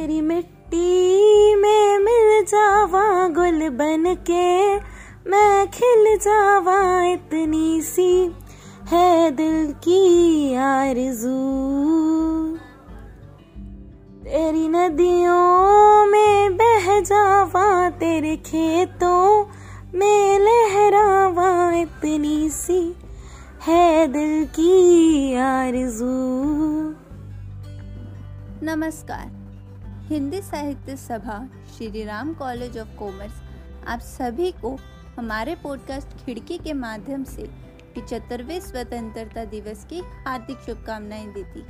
तेरी मिट्टी में मिल जावा गुल बन के मैं खिल जावा इतनी सी, है दिल की आरज़ू। तेरी नदियों में बह जावा तेरे खेतों में लहरावा इतनी सी, है दिल की आरज़ू। नमस्कार। Hindi Sahitya Sabha, Shri Ram college of commerce, आप सभी को हमारे पॉडकास्ट खिड़की के माध्यम से पिचहत्तरवें स्वतंत्रता दिवस की हार्दिक शुभकामनाएँ देती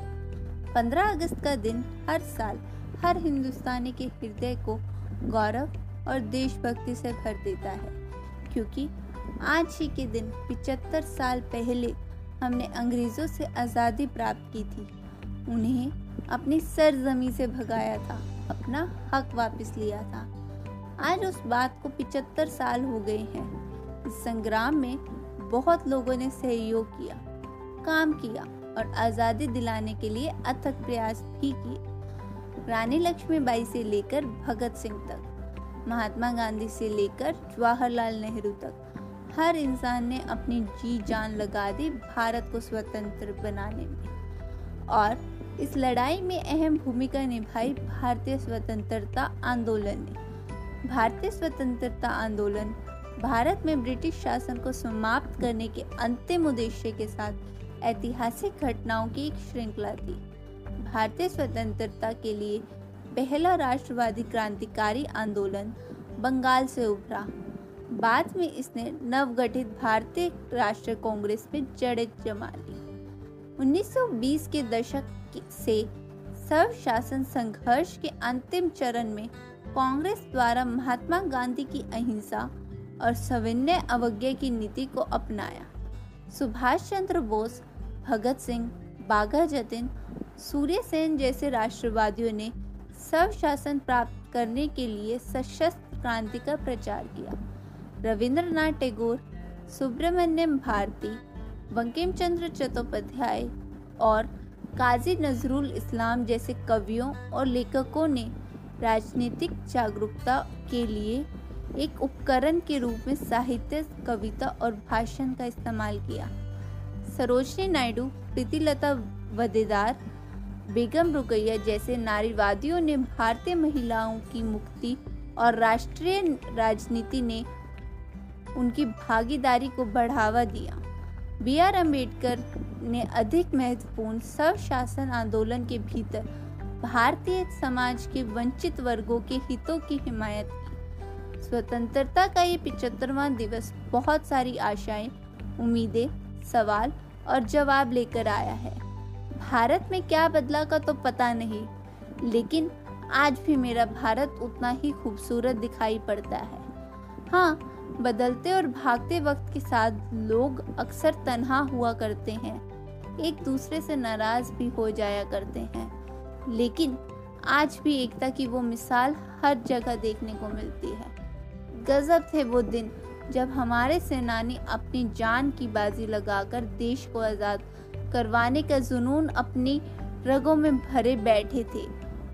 15 अगस्त का दिन हर साल हर हिंदुस्तानी के हृदय को गौरव और देशभक्ति से भर देता है, क्योंकि आज ही के दिन पिचहत्तर साल पहले हमने अंग्रेज़ों से आज़ादी प्राप्त की थी। उन्हें अपनी सरजमी से भगाया था। अपना हक वापस लिया था। आज उस बात को पिचहत्तर साल हो गए हैं। इस संग्राम में बहुत लोगों ने सहयोग किया, काम किया और आज़ादी दिलाने के लिए अथक प्रयास भी किए। रानी लक्ष्मीबाई से लेकर भगत सिंह तक, महात्मा गांधी से लेकर जवाहरलाल नेहरू तक, हर इंसान ने अपनी जी जान लगा दी भारत को स्वतंत्र बनाने में। और इस लड़ाई में अहम भूमिका निभाई भारतीय स्वतंत्रता आंदोलन ने। भारतीय स्वतंत्रता आंदोलन भारत में ब्रिटिश शासन को समाप्त करने के अंतिम उद्देश्य के साथ ऐतिहासिक घटनाओं की एक श्रृंखला थी। भारतीय स्वतंत्रता के लिए पहला राष्ट्रवादी क्रांतिकारी आंदोलन बंगाल से उभरा। बाद में इसने नवगठित भारतीय राष्ट्रीय कांग्रेस में जड़ें जमा ली। 1920 के दशक से सर्व शासन संघर्ष के अंतिम चरण में कांग्रेस द्वारा महात्मा गांधी की अहिंसा और सविनय अवज्ञा की नीति को अपनाया। सुभाष चंद्र बोस, भगत सिंह, बाघा जतिन सूर्य सेन जैसे राष्ट्रवादियों ने सब शासन प्राप्त करने के लिए सशस्त्र क्रांति का प्रचार किया। रविंद्रनाथ टैगोर, सुब्रमण्यम भारती बंकिम चंद्र चट्टोपाध्याय और काजी नजरुल इस्लाम जैसे कवियों और लेखकों ने राजनीतिक जागरूकता के लिए एक उपकरण के रूप में साहित्य, कविता और भाषण का इस्तेमाल किया। सरोजनी नायडू, प्रीतिलता वदेदार, बेगम रुकैया जैसे नारीवादियों ने भारतीय महिलाओं की मुक्ति और राष्ट्रीय राजनीति ने उनकी भागीदारी को बढ़ावा दिया। बी आर अंबेडकर ने अधिक महत्वपूर्ण सब शासन आंदोलन के भीतर भारतीय समाज के वंचित वर्गों के हितों की हिमायत की। स्वतंत्रता का ये पिचहत्तरवा दिवस बहुत सारी आशाएँ, उम्मीदें, सवाल और जवाब लेकर आया है। भारत में क्या बदला का तो पता नहीं, लेकिन आज भी मेरा भारत उतना ही खूबसूरत दिखाई पड़ता है। हाँ बदलते और भागते वक्त के साथ लोग अक्सर तनहा हुआ करते हैं। एक दूसरे से नाराज़ भी हो जाया करते हैं। लेकिन आज भी एकता की वो मिसाल हर जगह देखने को मिलती है। गजब थे वो दिन जब हमारे सेनानी अपनी जान की बाजी लगाकर देश को आज़ाद करवाने का जुनून अपनी रगों में भरे बैठे थे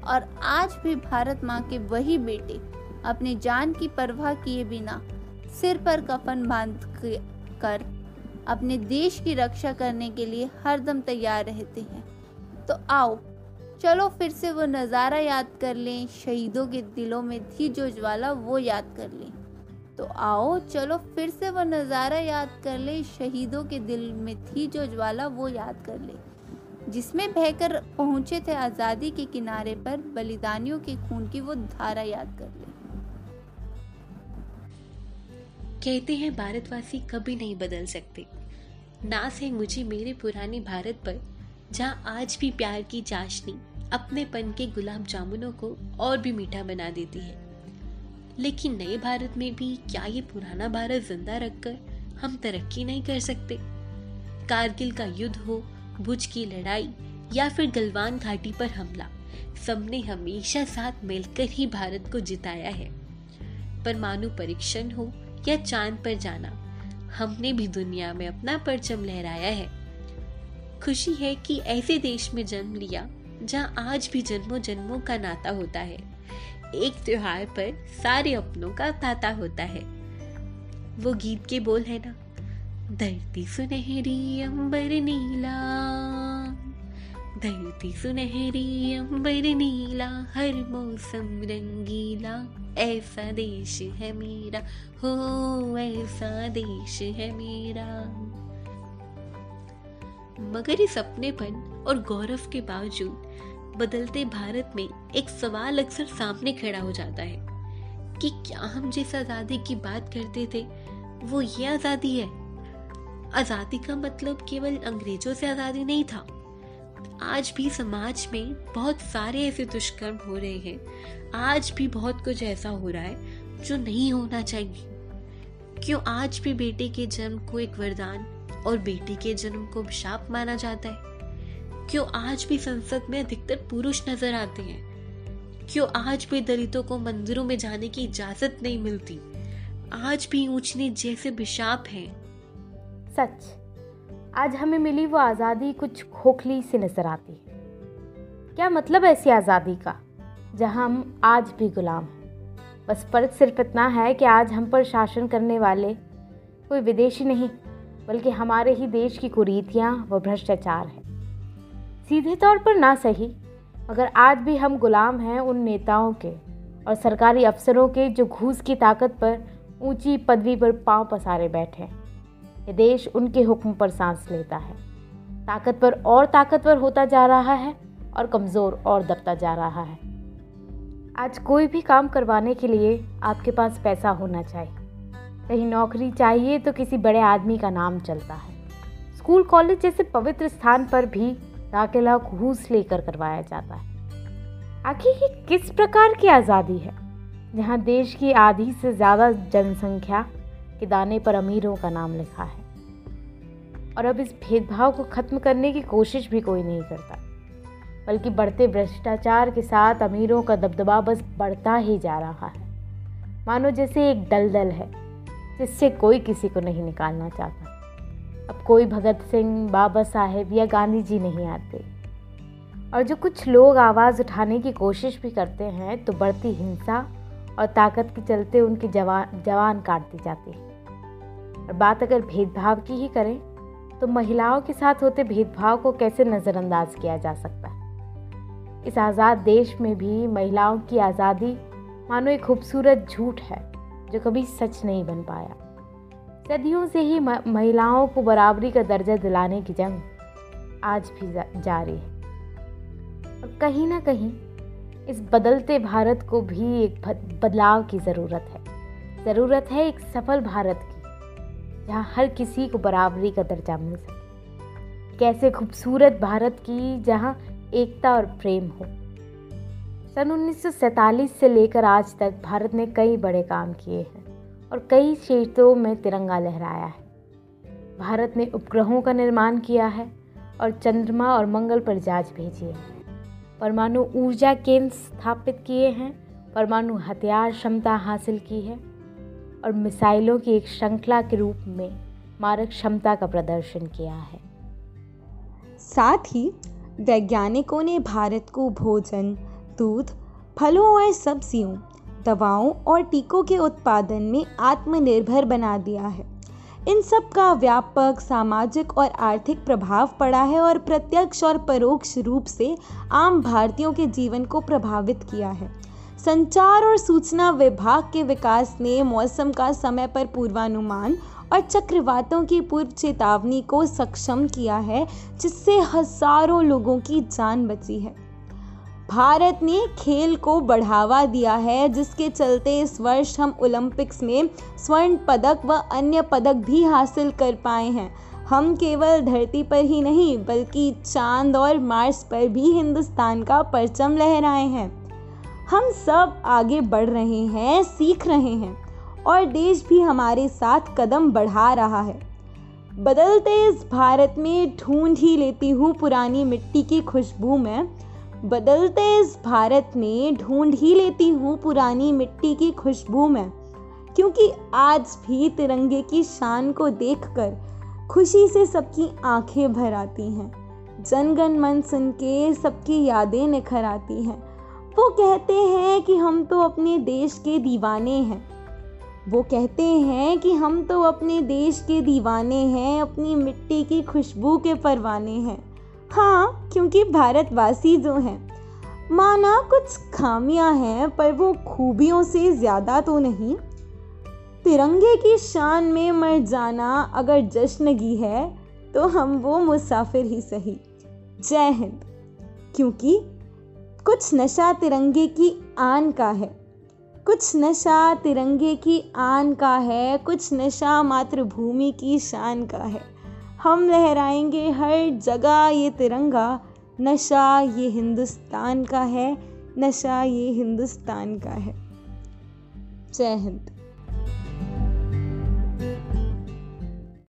और आज भी भारत माँ के वही बेटे अपनी जान की परवाह किए बिना सिर पर कफन बाँध कर अपने देश की रक्षा करने के लिए हरदम तैयार रहते हैं। तो आओ, चलो फिर से वो नज़ारा याद कर लें, शहीदों के दिलों में थी जो ज्वाला वो याद कर लें। तो आओ, चलो फिर से वो नज़ारा याद कर लें, शहीदों के दिल में थी जो ज्वाला वो याद कर लें। जिसमें बहकर पहुँचे थे आज़ादी के किनारे पर, बलिदानियों के खून की वो धारा याद कर ले। कहते हैं, भारतवासी कभी नहीं बदल सकते। नास है मुझे मेरे पुराने भारत पर, जहाँ आज भी प्यार की चाशनी अपनेपन के गुलाब जामुनों को और भी मीठा बना देती है। लेकिन नए भारत में भी क्या ये पुराना भारत ज़िंदा रखकर हम तरक्की नहीं कर सकते? कारगिल का युद्ध हो भुज की लड़ाई या फिर गलवान घाटी पर हमला, सबने हमेशा साथ मिलकर ही भारत को जिताया है। परमाणु परीक्षण हो या चाँद पर जाना। हमने भी दुनिया में अपना परचम लहराया है। खुशी है कि ऐसे देश में जन्म लिया, जहाँ आज भी जन्मों जन्मों का नाता होता है। एक त्योहार पर सारे अपनों का ताता होता है। वो गीत के बोल है ना, धरती सुनहरी, अंबर नीला। धरती सुनहरी अंबर नीला, हर मौसम रंगीला। ऐसा देश है मेरा, हो ऐसा देश है मेरा। मगर इस अपनेपन और गौरव के बावजूद, बदलते भारत में एक सवाल अक्सर सामने खड़ा हो जाता है कि क्या हम जिस आज़ादी की बात करते थे, वो ये आज़ादी है? आज़ादी का मतलब केवल अंग्रेज़ों से आज़ादी नहीं था। आज भी समाज में बहुत सारे ऐसे दुष्कर्म हो रहे हैं। आज भी बहुत कुछ ऐसा हो रहा है जो नहीं होना चाहिए। क्यों आज भी बेटे के जन्म को एक वरदान और बेटी के जन्म को शाप माना जाता है? क्यों आज भी संसद में अधिकतर पुरुष नज़र आते हैं? क्यों आज भी दलितों को मंदिरों में जाने की इजाज़त नहीं मिलती? आज भी ऊंच नीच जैसे विशाप हैं। सच। आज हमें मिली वो आज़ादी कुछ खोखली सी नज़र आती है। क्या मतलब है ऐसी आज़ादी का? जहाँ हम आज भी गुलाम हैं। बस फ़र्क सिर्फ़ इतना है कि आज हम पर शासन करने वाले कोई विदेशी नहीं, बल्कि हमारे ही देश की कुरीतियाँ व भ्रष्टाचार है। सीधे तौर पर ना सही, मगर आज भी हम गुलाम हैं उन नेताओं के और सरकारी अफसरों के जो घूस की ताकत पर ऊँची पदवी पर पाँव पसारे बैठे ये देश उनके हुक्म पर सांस लेता है। ताकतवर और ताकतवर होता जा रहा है और कमज़ोर और दबता जा रहा है। आज कोई भी काम करवाने के लिए आपके पास पैसा होना चाहिए। कहीं नौकरी चाहिए तो किसी बड़े आदमी का नाम चलता है। स्कूल, कॉलेज जैसे पवित्र स्थान पर भी दाखिला घूस लेकर करवाया जाता है। आखिर ये किस प्रकार की आज़ादी है, जहाँ देश की आधी से ज़्यादा जनसंख्या के दाने पर अमीरों का नाम लिखा है। और अब इस भेदभाव को ख़त्म करने की कोशिश भी कोई नहीं करता, बल्कि बढ़ते भ्रष्टाचार के साथ अमीरों का दबदबा बस बढ़ता ही जा रहा है। मानो जैसे एक दलदल है, जिससे कोई किसी को नहीं निकालना चाहता। अब कोई भगत सिंह, बाबा साहेब या गांधी जी नहीं आते। और जो कुछ लोग आवाज़ उठाने की कोशिश भी करते हैं तो बढ़ती हिंसा और ताकत के चलते उनकी जवान जवान काट दी जाती है। और बात अगर भेदभाव की ही करें तो महिलाओं के साथ होते भेदभाव को कैसे नज़रअंदाज किया जा सकता है? इस आज़ाद देश में भी महिलाओं की आज़ादी मानो एक खूबसूरत झूठ है, जो कभी सच नहीं बन पाया। सदियों से ही महिलाओं को बराबरी का दर्जा दिलाने की जंग आज भी जारी है। और कहीं ना कहीं इस बदलते भारत को भी एक बदलाव की ज़रूरत है। ज़रूरत है एक सफल भारत की, जहाँ हर किसी को बराबरी का दर्जा मिल सके। कैसे खूबसूरत भारत की जहाँ एकता और प्रेम हो। सन 1947 से लेकर आज तक भारत ने कई बड़े काम किए हैं और कई क्षेत्रों में तिरंगा लहराया है। भारत ने उपग्रहों का निर्माण किया है और चंद्रमा और मंगल पर जाँच भेजी है। परमाणु ऊर्जा केंद्र स्थापित किए हैं, परमाणु हथियार क्षमता हासिल की है, और मिसाइलों की एक श्रृंखला के रूप में मारक क्षमता का प्रदर्शन किया है। साथ ही, वैज्ञानिकों ने भारत को भोजन, दूध, फलों और सब्जियों, दवाओं और टीकों के उत्पादन में आत्मनिर्भर बना दिया है। इन सब का व्यापक सामाजिक और आर्थिक प्रभाव पड़ा है और प्रत्यक्ष और परोक्ष रूप से आम भारतीयों के जीवन को प्रभावित किया है। संचार और सूचना विभाग के विकास ने मौसम का समय पर पूर्वानुमान और चक्रवातों की पूर्व चेतावनी को सक्षम किया है, जिससे हज़ारों लोगों की जान बची है। भारत ने खेल को बढ़ावा दिया है, जिसके चलते इस वर्ष हम ओलंपिक्स में स्वर्ण पदक व अन्य पदक भी हासिल कर पाए हैं। हम केवल धरती पर ही नहीं, बल्कि चाँद और मार्स पर भी हिंदुस्तान का परचम लहराए हैं। हम सब आगे बढ़ रहे हैं, सीख रहे हैं, और देश भी हमारे साथ कदम बढ़ा रहा है। बदलते इस भारत में ढूंढ ही लेती हूँ पुरानी मिट्टी की खुशबू में। बदलते इस भारत में ढूंढ ही लेती हूँ पुरानी मिट्टी की खुशबू में। क्योंकि आज भी तिरंगे की शान को देखकर खुशी से सबकी आँखें भर आती हैं। जनगण मन सुन के सबकी यादें निखर आती हैं। वो कहते हैं कि हम तो अपने देश के दीवाने हैं। वो कहते हैं कि हम तो अपने देश के दीवाने हैं, अपनी मिट्टी की खुशबू के परवाने हैं। हाँ क्योंकि भारतवासी जो हैं, माना कुछ खामियाँ हैं, पर वो खूबियों से ज़्यादा तो नहीं। तिरंगे की शान में मर जाना अगर जश्नगी है तो हम वो मुसाफिर ही सही। जय हिंद। क्योंकि कुछ नशा तिरंगे की आन का है। कुछ नशा तिरंगे की आन का है, कुछ नशा मातृभूमि की शान का है। हम लहराएँगे हर जगह ये तिरंगा। नशा ये हिंदुस्तान का है, नशा ये हिंदुस्तान का है। जय हिंद।